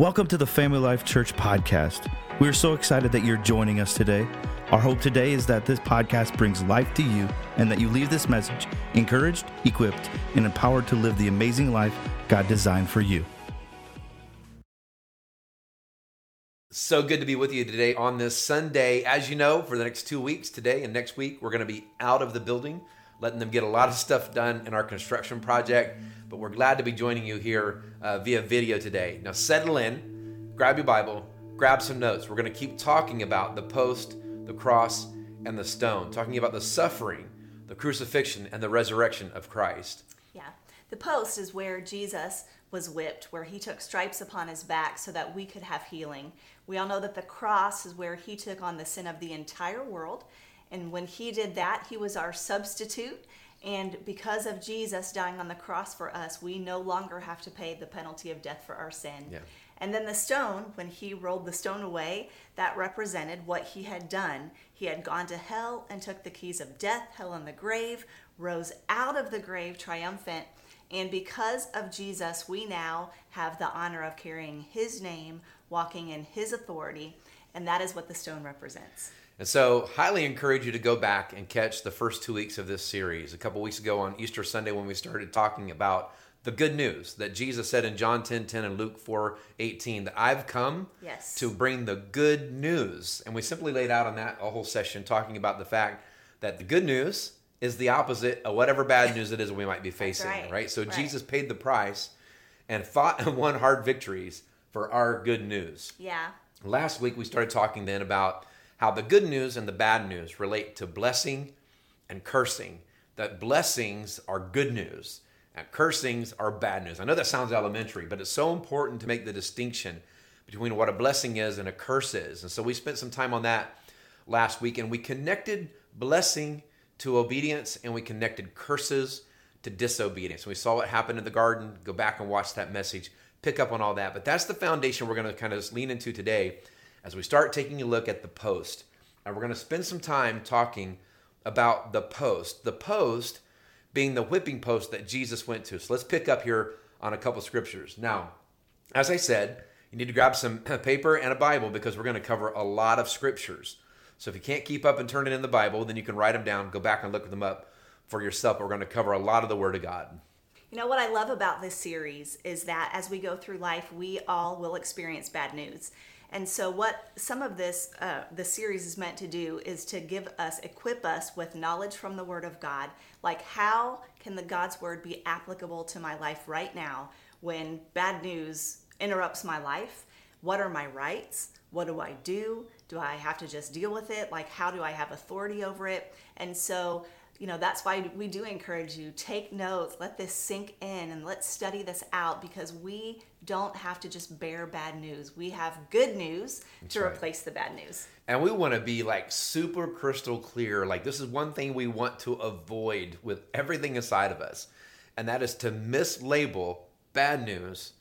Welcome to the Family Life Church podcast. We are so excited that you're joining us today. Our hope today is that this podcast brings life to you and that you leave this message encouraged, equipped, and empowered to live the amazing life God designed for you. So good to be with you today on this Sunday. As you know, for the next two weeks, today and next week, we're going to be out of the building, letting them get a lot of stuff done in our construction project but we're glad to be joining you here uh, via video today. Now, settle in, grab your Bible, grab some notes. We're going to keep talking about the post, the cross, and the stone, talking about the suffering, the crucifixion, and the resurrection of Christ. Yeah. The post is where Jesus was whipped, where he took stripes upon his back so that we could have healing. We all know that the cross is where he took on the sin of the entire world. And when he did that, he was our substitute and because of Jesus dying on the cross for us, we no longer have to pay the penalty of death for our sin. Yeah. And then the stone, when he rolled the stone away, that represented what he had done. He had gone to hell and took the keys of death, hell, and the grave, rose out of the grave triumphant. And because of Jesus, we now have the honor of carrying his name, walking in his authority. And that is what the stone represents. And so, highly encourage you to go back and catch the first two weeks of this series. A couple weeks ago on Easter Sunday, when we started talking about the good news that Jesus said in John 10 10 and Luke 4 18, that I've come yes. to bring the good news. And we simply laid out on that a whole session talking about the fact that the good news is the opposite of whatever bad news it is we might be facing, right. right. So, right. Jesus paid the price and fought and won hard victories for our good news. Yeah. Last week, we started talking then about how the good news and the bad news relate to blessing and cursing. That blessings are good news and cursings are bad news. I know that sounds elementary, but it's so important to make the distinction between what a blessing is and a curse is. And so we spent some time on that last week and we connected blessing to obedience and we connected curses to disobedience. We saw what happened in the garden. Go back and watch that message, pick up on all that. But that's the foundation we're going to kind of lean into today as we start taking a look at the post. And we're going to spend some time talking about the post. The post being the whipping post that Jesus went to. So let's pick up here on a couple scriptures. Now, as I said, you need to grab some paper and a Bible because we're going to cover a lot of scriptures. So if you can't keep up and turn it in the Bible, then you can write them down, go back and look them up for yourself. We're going to cover a lot of the Word of God. You know what I love about this series is that as we go through life, we all will experience bad news. And so, what some of this uh, the series is meant to do is to give us, equip us with knowledge from the Word of God. Like, how can the God's Word be applicable to my life right now when bad news interrupts my life? What are my rights? What do I do? Do I have to just deal with it? Like, how do I have authority over it? And so, you know that's why we do encourage you take notes let this sink in and let's study this out because we don't have to just bear bad news. We have good news that's to right. replace the bad news. And we want to be like super crystal clear like this is one thing we want to avoid with everything inside of us and that is to mislabel bad news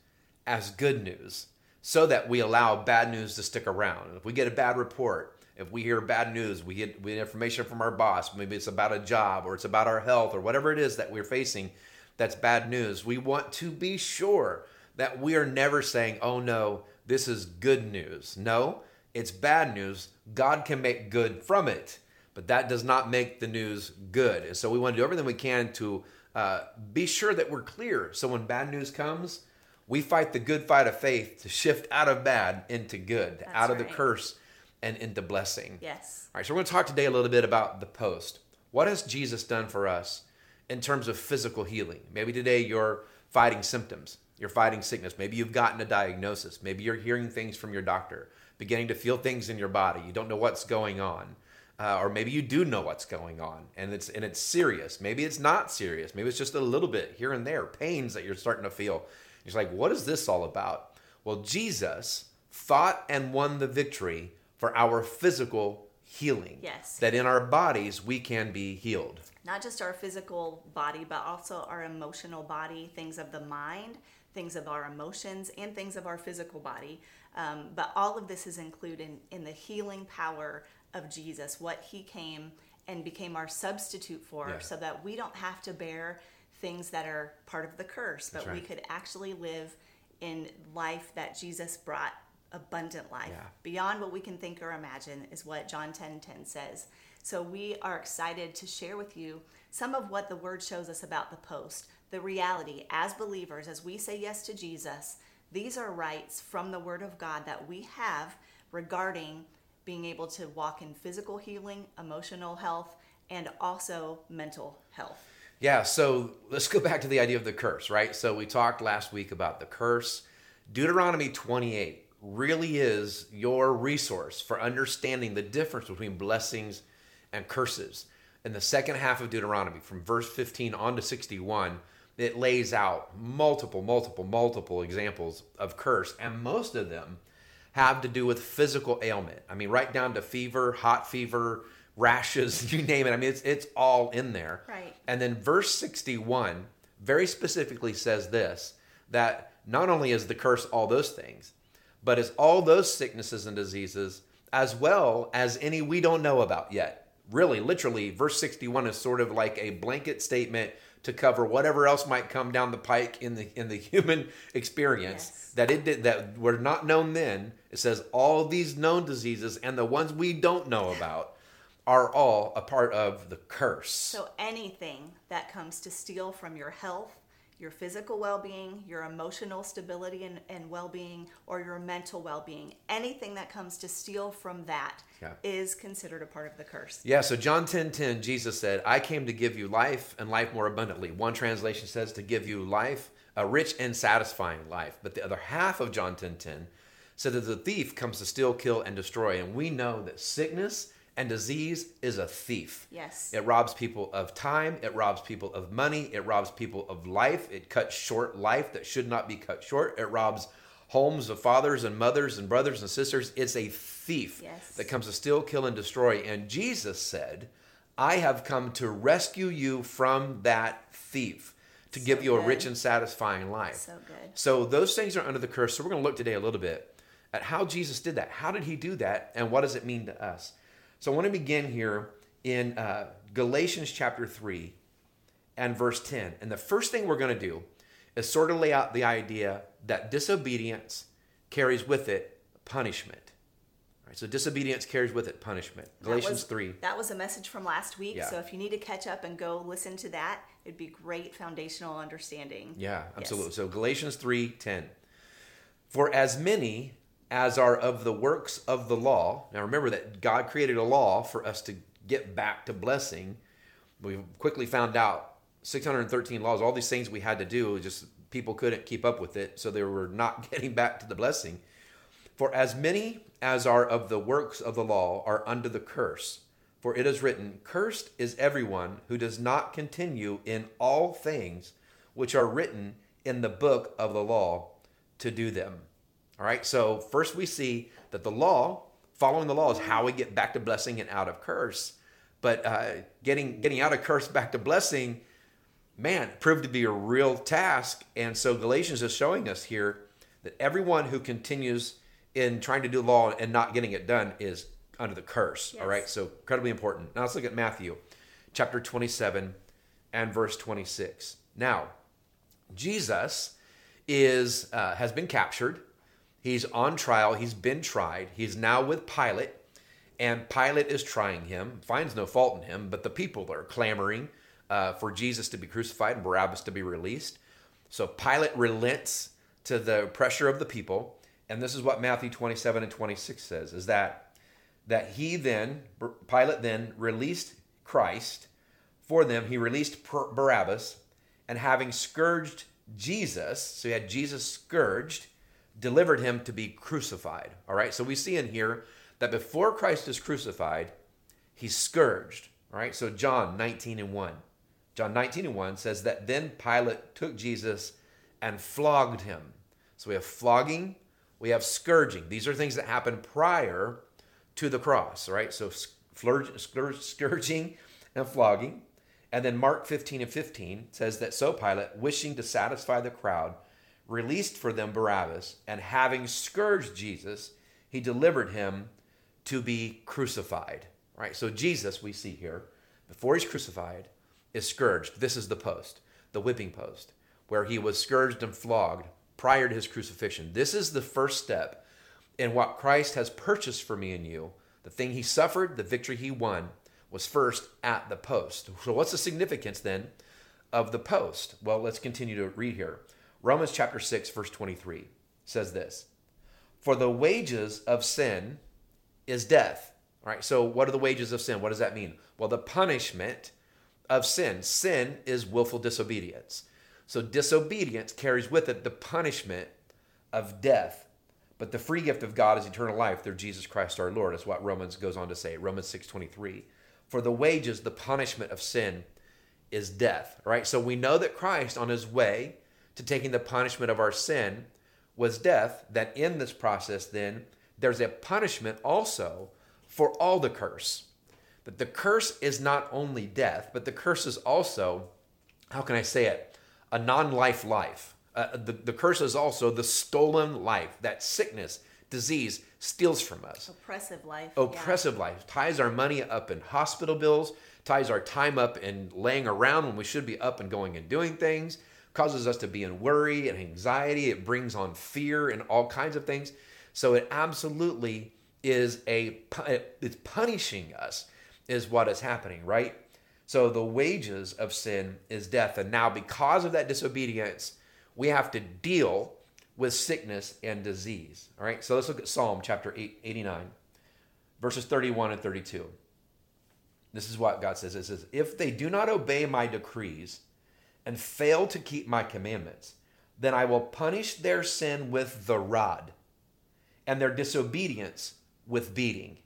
as good news so that we allow bad news to stick around. If we get a bad report if we hear bad news, we get, we get information from our boss, maybe it's about a job or it's about our health or whatever it is that we're facing that's bad news. We want to be sure that we are never saying, oh no, this is good news. No, it's bad news. God can make good from it, but that does not make the news good. And so we want to do everything we can to uh, be sure that we're clear. So when bad news comes, we fight the good fight of faith to shift out of bad into good, That's out of right. the curse and into blessing. Yes. All right, so we're going to talk today a little bit about the post. What has Jesus done for us in terms of physical healing? Maybe today you're fighting symptoms, you're fighting sickness. Maybe you've gotten a diagnosis. Maybe you're hearing things from your doctor, beginning to feel things in your body. You don't know what's going on. Uh, or maybe you do know what's going on and it's and it's serious maybe it's not serious maybe it's just a little bit here and there pains that you're starting to feel it's like what is this all about well jesus fought and won the victory for our physical healing. Yes. That in our bodies we can be healed. Not just our physical body, but also our emotional body, things of the mind, things of our emotions, and things of our physical body. Um, but all of this is included in, in the healing power of Jesus, what he came and became our substitute for, yeah. so that we don't have to bear things that are part of the curse, but right. we could actually live in life that Jesus brought abundant life. Yeah. Beyond what we can think or imagine is what John 10 10 says. So we are excited to share with you some of what the word shows us about the post. The reality as believers, as we say yes to Jesus, these are rights from the word of God that we have regarding being able to walk in physical healing, emotional health, and also mental health. Yeah, so let's go back to the idea of the curse, right? So we talked last week about the curse. Deuteronomy 28 really is your resource for understanding the difference between blessings and curses. In the second half of Deuteronomy, from verse 15 on to 61, it lays out multiple, multiple, multiple examples of curse, and most of them have to do with physical ailment. I mean, right down to fever, hot fever, rashes, you name it. I mean, it's it's all in there. Right. And then verse 61 very specifically says this that not only is the curse all those things, but is all those sicknesses and diseases as well as any we don't know about yet. Really, literally, verse 61 is sort of like a blanket statement to cover whatever else might come down the pike in the in the human experience Yes. that it did that were not known then. It says all these known diseases and the ones we don't know about are all a part of the curse. So anything that comes to steal from your health, your physical well-being, your emotional stability and, and well-being, or your mental well-being, anything that comes to steal from that is Yeah. considered a part of the curse. Yeah, so John 10 10, Jesus said, I came to give you life and life more abundantly. One translation says to give you life, a rich and satisfying life. But the other half of John 10 10 said that the thief comes to steal, kill, and destroy. And we know that sickness and disease is a thief. Yes. It robs people of time, it robs people of money, it robs people of life, it cuts short life that should not be cut short, it robs homes of fathers and mothers and brothers and sisters. It's a thief Yes. that comes to steal, kill, and destroy. And Jesus said, I have come to rescue you from that thief, to So give you a good. rich and satisfying life. So good. So those things are under the curse. So we're going to look today a little bit at how Jesus did that. How did he do that? And what does it mean to us? So I want to begin here in uh, Galatians chapter 3 and verse 10. And the first thing we're going to do is sort of lay out the idea that disobedience carries with it punishment. All right, so disobedience carries with it punishment. That Galatians was- 3. That was a message from last week. Yeah. So if you need to catch up and go listen to that, it'd be great foundational understanding. Yeah, Yes. absolutely. So Galatians 3:10. For as many as are of the works of the law. Now remember that God created a law for us to get back to blessing. We quickly found out 613 laws, all these things we had to do, just people couldn't keep up with it, so they were not getting back to the blessing. For as many as are of the works of the law are under the curse. For it is written, Cursed is everyone who does not continue in all things which are written in the book of the law to do them. All right, so first we see that the law, following the law, is how we get back to blessing and out of curse. But uh, getting getting out of curse back to blessing, man, proved to be a real task. And so Galatians is showing us here that everyone who continues in trying to do law and not getting it done is under the curse. All Yes. right, so incredibly important. Now let's look at Matthew chapter 27 and verse 26. Now, Jesus is uh, has been captured. He's on trial. He's been tried. He's now with Pilate, and Pilate is trying him. Finds no fault in him, but the people are clamoring uh, for Jesus to be crucified and Barabbas to be released. So Pilate relents to the pressure of the people, and this is what Matthew 27 and 26 says: is that that he then Pilate then released Christ for them. He released Barabbas, and having scourged Jesus, so he had Jesus scourged, delivered him to be crucified. All right, so we see in here that before Christ is crucified, he's scourged. All right, so John 19 and 1. John 19 and 1 says that then Pilate took Jesus and flogged him. So we have flogging, we have scourging. These are things that happen prior to the cross, right? So scourging and flogging. And then Mark 15 and 15 says that so Pilate, wishing to satisfy the crowd, released for them Barabbas, and having scourged Jesus, he delivered him to be crucified. Right? So Jesus, we see here, before he's crucified, is scourged. This is the post, the whipping post, where he was scourged and flogged prior to his crucifixion. This is the first step in what Christ has purchased for me and you. The thing he suffered, the victory he won, was first at the post. So, what's the significance then of the post? Well, let's continue to read here. Romans chapter 6, verse 23 says this For the wages of sin is death. All right, so what are the wages of sin? What does that mean? Well, the punishment of sin. Sin is willful disobedience. So disobedience carries with it the punishment of death. But the free gift of God is eternal life through Jesus Christ our Lord. Is what Romans goes on to say. Romans 6:23. For the wages, the punishment of sin is death. Right? So we know that Christ on his way to taking the punishment of our sin was death, that in this process then there's a punishment also for all the curse. That the curse is not only death, but the curse is also, how can I say it, a non life life. Uh, the, the curse is also the stolen life, that sickness, disease steals from us. Oppressive life. Oppressive yeah. life ties our money up in hospital bills, ties our time up in laying around when we should be up and going and doing things, causes us to be in worry and anxiety. It brings on fear and all kinds of things. So it absolutely is a it's punishing us is what is happening, right? So the wages of sin is death. And now, because of that disobedience, we have to deal with sickness and disease. All right, so let's look at Psalm chapter 8, 89, verses 31 and 32. This is what God says It says, If they do not obey my decrees and fail to keep my commandments, then I will punish their sin with the rod and their disobedience with beating.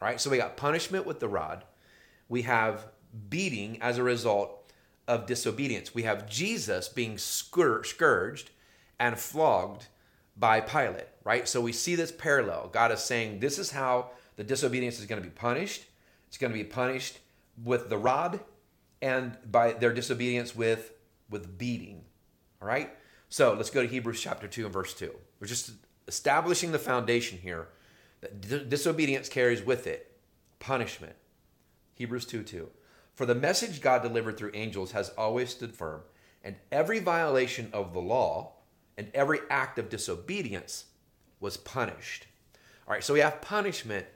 All right, so we got punishment with the rod. We have beating as a result of disobedience. We have Jesus being scourged and flogged by Pilate, right? So we see this parallel. God is saying this is how the disobedience is going to be punished. It's going to be punished with the rod and by their disobedience with with beating. All right? So, let's go to Hebrews chapter 2 and verse 2. We're just establishing the foundation here That disobedience carries with it punishment. Hebrews 2 2. For the message God delivered through angels has always stood firm, and every violation of the law and every act of disobedience was punished. All right, so we have punishment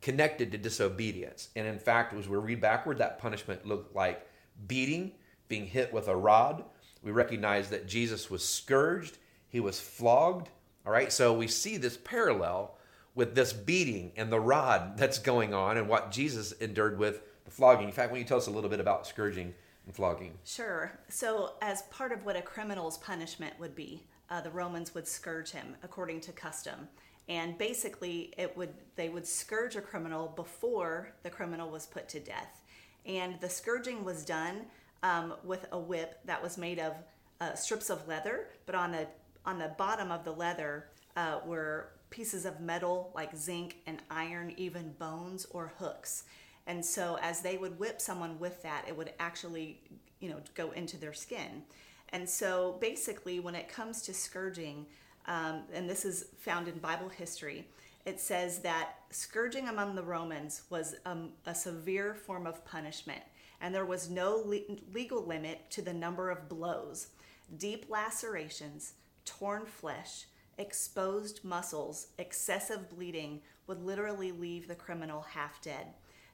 connected to disobedience. And in fact, as we read backward, that punishment looked like beating, being hit with a rod. We recognize that Jesus was scourged, he was flogged. All right, so we see this parallel with this beating and the rod that's going on and what Jesus endured with the flogging. In fact, when you tell us a little bit about scourging and flogging? Sure. So, as part of what a criminal's punishment would be, uh, the Romans would scourge him according to custom. And basically, it would they would scourge a criminal before the criminal was put to death. And the scourging was done um, with a whip that was made of uh, strips of leather, but on the on the bottom of the leather uh, were pieces of metal like zinc and iron, even bones or hooks. And so as they would whip someone with that, it would actually, you know, go into their skin. And so basically, when it comes to scourging, um, and this is found in Bible history, it says that scourging among the Romans was um, a severe form of punishment, and there was no le- legal limit to the number of blows. Deep lacerations, torn flesh, exposed muscles, excessive bleeding would literally leave the criminal half dead.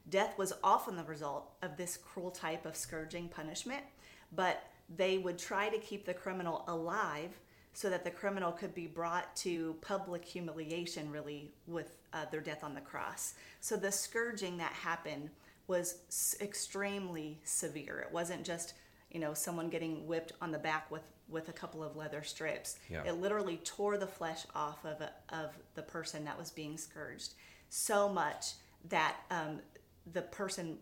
Death was often the result of this cruel type of scourging punishment, but they would try to keep the criminal alive so that the criminal could be brought to public humiliation, really, with uh, their death on the cross. So the scourging that happened was extremely severe. It wasn't just you know someone getting whipped on the back with with a couple of leather strips. Yeah. It literally tore the flesh off of a, of the person that was being scourged so much that um, the person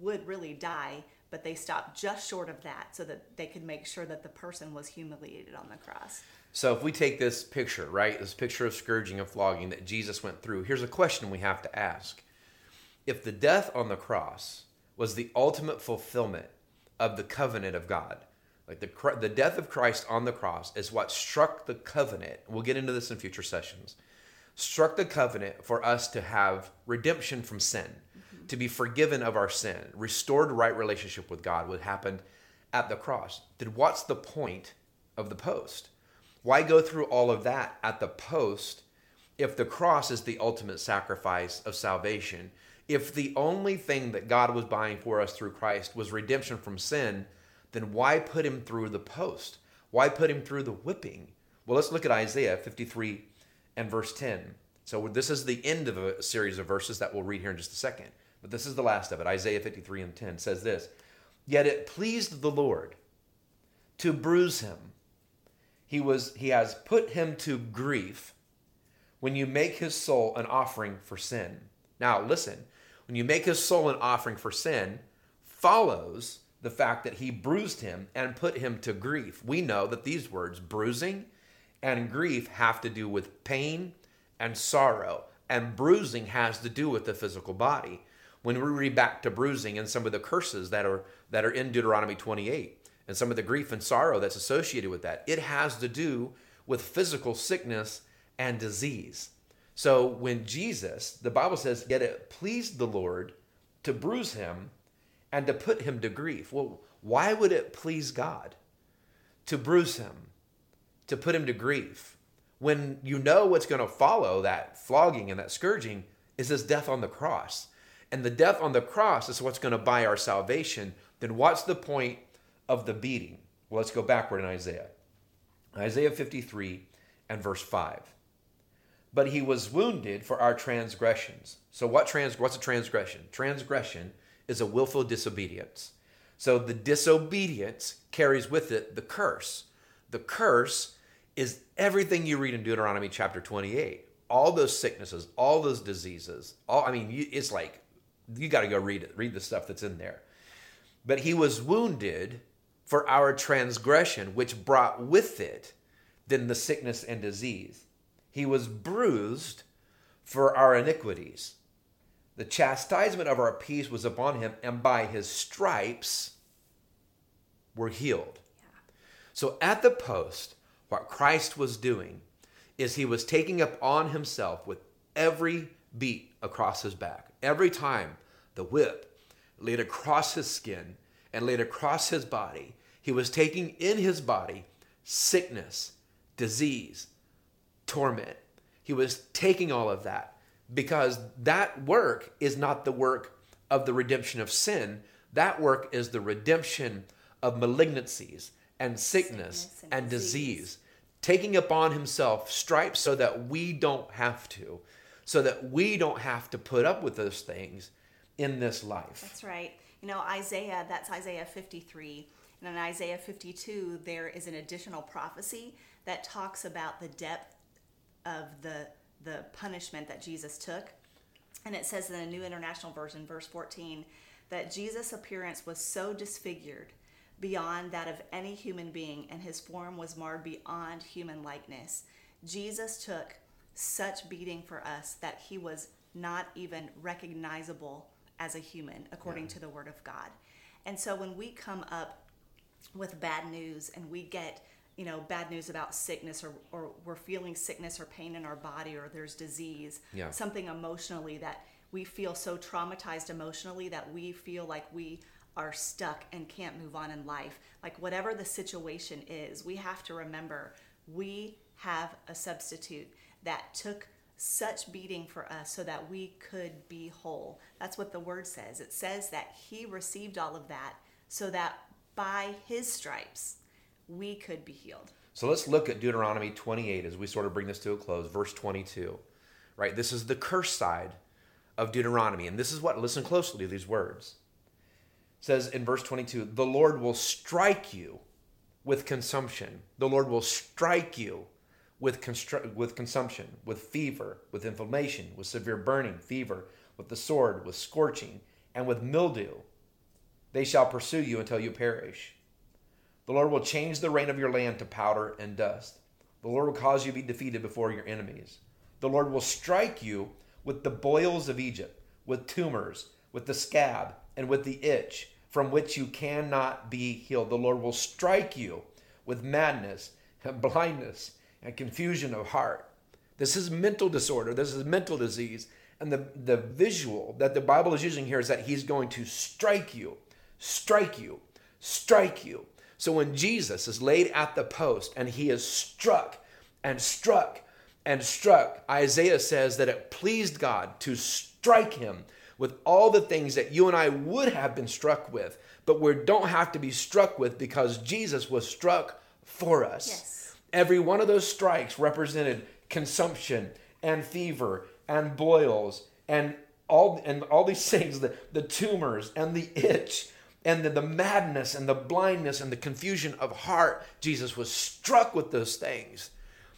would really die, but they stopped just short of that so that they could make sure that the person was humiliated on the cross. So if we take this picture, right, this picture of scourging and flogging that Jesus went through, here's a question we have to ask. If the death on the cross was the ultimate fulfillment of the covenant of God, like the, the death of Christ on the cross is what struck the covenant. We'll get into this in future sessions. Struck the covenant for us to have redemption from sin. To be forgiven of our sin, restored right relationship with God, what happened at the cross. Then what's the point of the post? Why go through all of that at the post if the cross is the ultimate sacrifice of salvation? If the only thing that God was buying for us through Christ was redemption from sin, then why put him through the post? Why put him through the whipping? Well, let's look at Isaiah 53 and verse 10. So, this is the end of a series of verses that we'll read here in just a second. But this is the last of it. Isaiah 53 and 10 says this Yet it pleased the Lord to bruise him. He, was, he has put him to grief when you make his soul an offering for sin. Now, listen, when you make his soul an offering for sin, follows the fact that he bruised him and put him to grief. We know that these words, bruising and grief, have to do with pain and sorrow, and bruising has to do with the physical body. When we read back to bruising and some of the curses that are that are in Deuteronomy 28 and some of the grief and sorrow that's associated with that, it has to do with physical sickness and disease. So when Jesus, the Bible says, yet it pleased the Lord to bruise him and to put him to grief. Well, why would it please God to bruise him, to put him to grief, when you know what's going to follow that flogging and that scourging is his death on the cross? And the death on the cross is what's going to buy our salvation. Then what's the point of the beating? Well, let's go backward in Isaiah. Isaiah 53 and verse 5 but he was wounded for our transgressions. So what trans what's a transgression? Transgression is a willful disobedience. So the disobedience carries with it the curse. The curse is everything you read in Deuteronomy chapter 28. All those sicknesses, all those diseases, all I mean, it's like you got to go read it, read the stuff that's in there. But he was wounded for our transgression, which brought with it then the sickness and disease. He was bruised for our iniquities. The chastisement of our peace was upon him, and by his stripes were healed. Yeah. So at the post, what Christ was doing is he was taking up on himself with every beat across his back, every time the whip laid across his skin and laid across his body, he was taking in his body sickness, disease, torment. He was taking all of that because that work is not the work of the redemption of sin. That work is the redemption of malignancies and sickness, sickness and, and disease. disease. Taking upon himself stripes so that we don't have to, so that we don't have to put up with those things in this life. That's right. You know, Isaiah, that's Isaiah 53. And in Isaiah 52, there is an additional prophecy that talks about the depth of the the punishment that Jesus took. And it says in the New International Version, verse 14, that Jesus' appearance was so disfigured beyond that of any human being, and his form was marred beyond human likeness. Jesus took such beating for us that he was not even recognizable as a human, according yeah. to the Word of God. And so when we come up with bad news and we get you know bad news about sickness or, or we're feeling sickness or pain in our body or there's disease yeah. something emotionally that we feel so traumatized emotionally that we feel like we are stuck and can't move on in life like whatever the situation is we have to remember we have a substitute that took such beating for us so that we could be whole that's what the word says it says that he received all of that so that by his stripes we could be healed. So let's look at Deuteronomy 28 as we sort of bring this to a close, verse 22. Right? This is the curse side of Deuteronomy. And this is what, listen closely to these words. It says in verse 22 The Lord will strike you with consumption. The Lord will strike you with, constru- with consumption, with fever, with inflammation, with severe burning, fever, with the sword, with scorching, and with mildew. They shall pursue you until you perish. The Lord will change the rain of your land to powder and dust. The Lord will cause you to be defeated before your enemies. The Lord will strike you with the boils of Egypt, with tumors, with the scab, and with the itch, from which you cannot be healed. The Lord will strike you with madness and blindness and confusion of heart. This is mental disorder. This is mental disease. And the, the visual that the Bible is using here is that He's going to strike you, strike you, strike you So when Jesus is laid at the post and he is struck and struck and struck, Isaiah says that it pleased God to strike him with all the things that you and I would have been struck with, but we don't have to be struck with because Jesus was struck for us. Yes. Every one of those strikes represented consumption and fever and boils and all and all these things, the, the tumors and the itch and the, the madness and the blindness and the confusion of heart. Jesus was struck with those things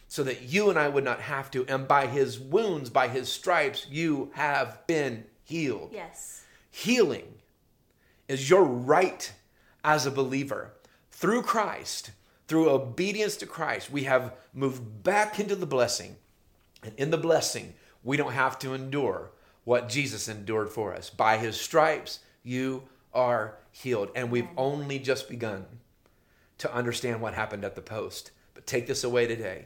so that you and I would not have to. And by his wounds, by his stripes, you have been healed. Yes. Healing is your right as a believer. Through Christ, through obedience to Christ, we have moved back into the blessing. And in the blessing, we don't have to endure what Jesus endured for us. By his stripes, you are healed. And we've only just begun to understand what happened at the post. But take this away today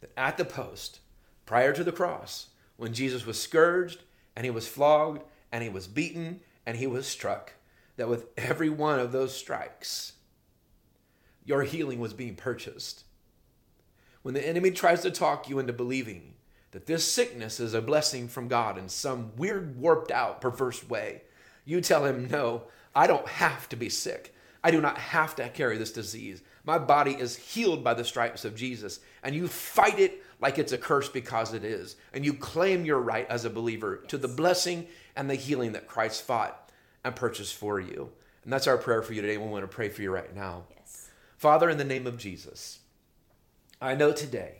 that at the post, prior to the cross, when Jesus was scourged and he was flogged and he was beaten and he was struck, that with every one of those strikes, your healing was being purchased. When the enemy tries to talk you into believing that this sickness is a blessing from God in some weird, warped out, perverse way, you tell him, No, I don't have to be sick. I do not have to carry this disease. My body is healed by the stripes of Jesus. And you fight it like it's a curse because it is. And you claim your right as a believer yes. to the blessing and the healing that Christ fought and purchased for you. And that's our prayer for you today. We want to pray for you right now. Yes. Father, in the name of Jesus, I know today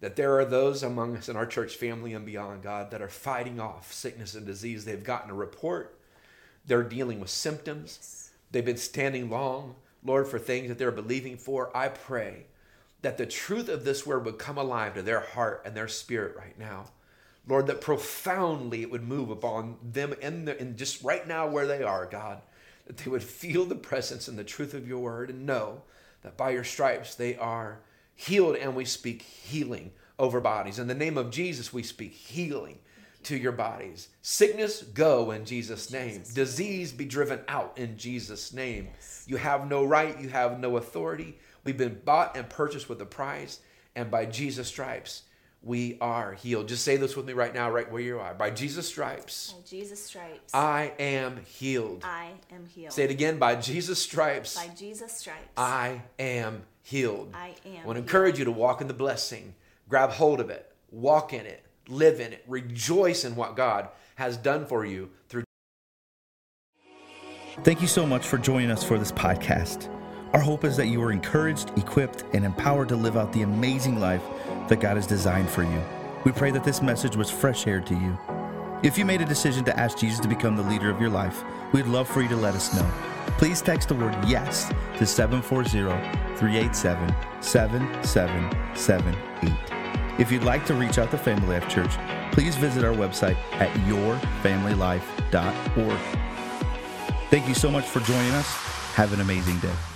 that there are those among us in our church family and beyond, God, that are fighting off sickness and disease. They've gotten a report, they're dealing with symptoms, yes. they've been standing long, Lord, for things that they're believing for. I pray that the truth of this word would come alive to their heart and their spirit right now. Lord, that profoundly it would move upon them in, the, in just right now where they are, God, that they would feel the presence and the truth of your word and know that by your stripes they are healed and we speak healing over bodies. In the name of Jesus, we speak healing to your bodies. Sickness, go in Jesus' name. Jesus. Disease, be driven out in Jesus' name. Yes. You have no right, you have no authority. We've been bought and purchased with a price, and by Jesus' stripes, we are healed. Just say this with me right now, right where you are. By Jesus' stripes. By Jesus' stripes. I am healed. I am healed. Say it again. By Jesus' stripes. By Jesus' stripes. I am healed. I am. I want to encourage you to walk in the blessing. Grab hold of it. Walk in it. Live in it. Rejoice in what God has done for you through. Thank you so much for joining us for this podcast. Our hope is that you are encouraged, equipped, and empowered to live out the amazing life that God has designed for you. We pray that this message was fresh air to you. If you made a decision to ask Jesus to become the leader of your life, we'd love for you to let us know. Please text the word yes to 740 387 7778. If you'd like to reach out to Family Life Church, please visit our website at yourfamilylife.org. Thank you so much for joining us. Have an amazing day.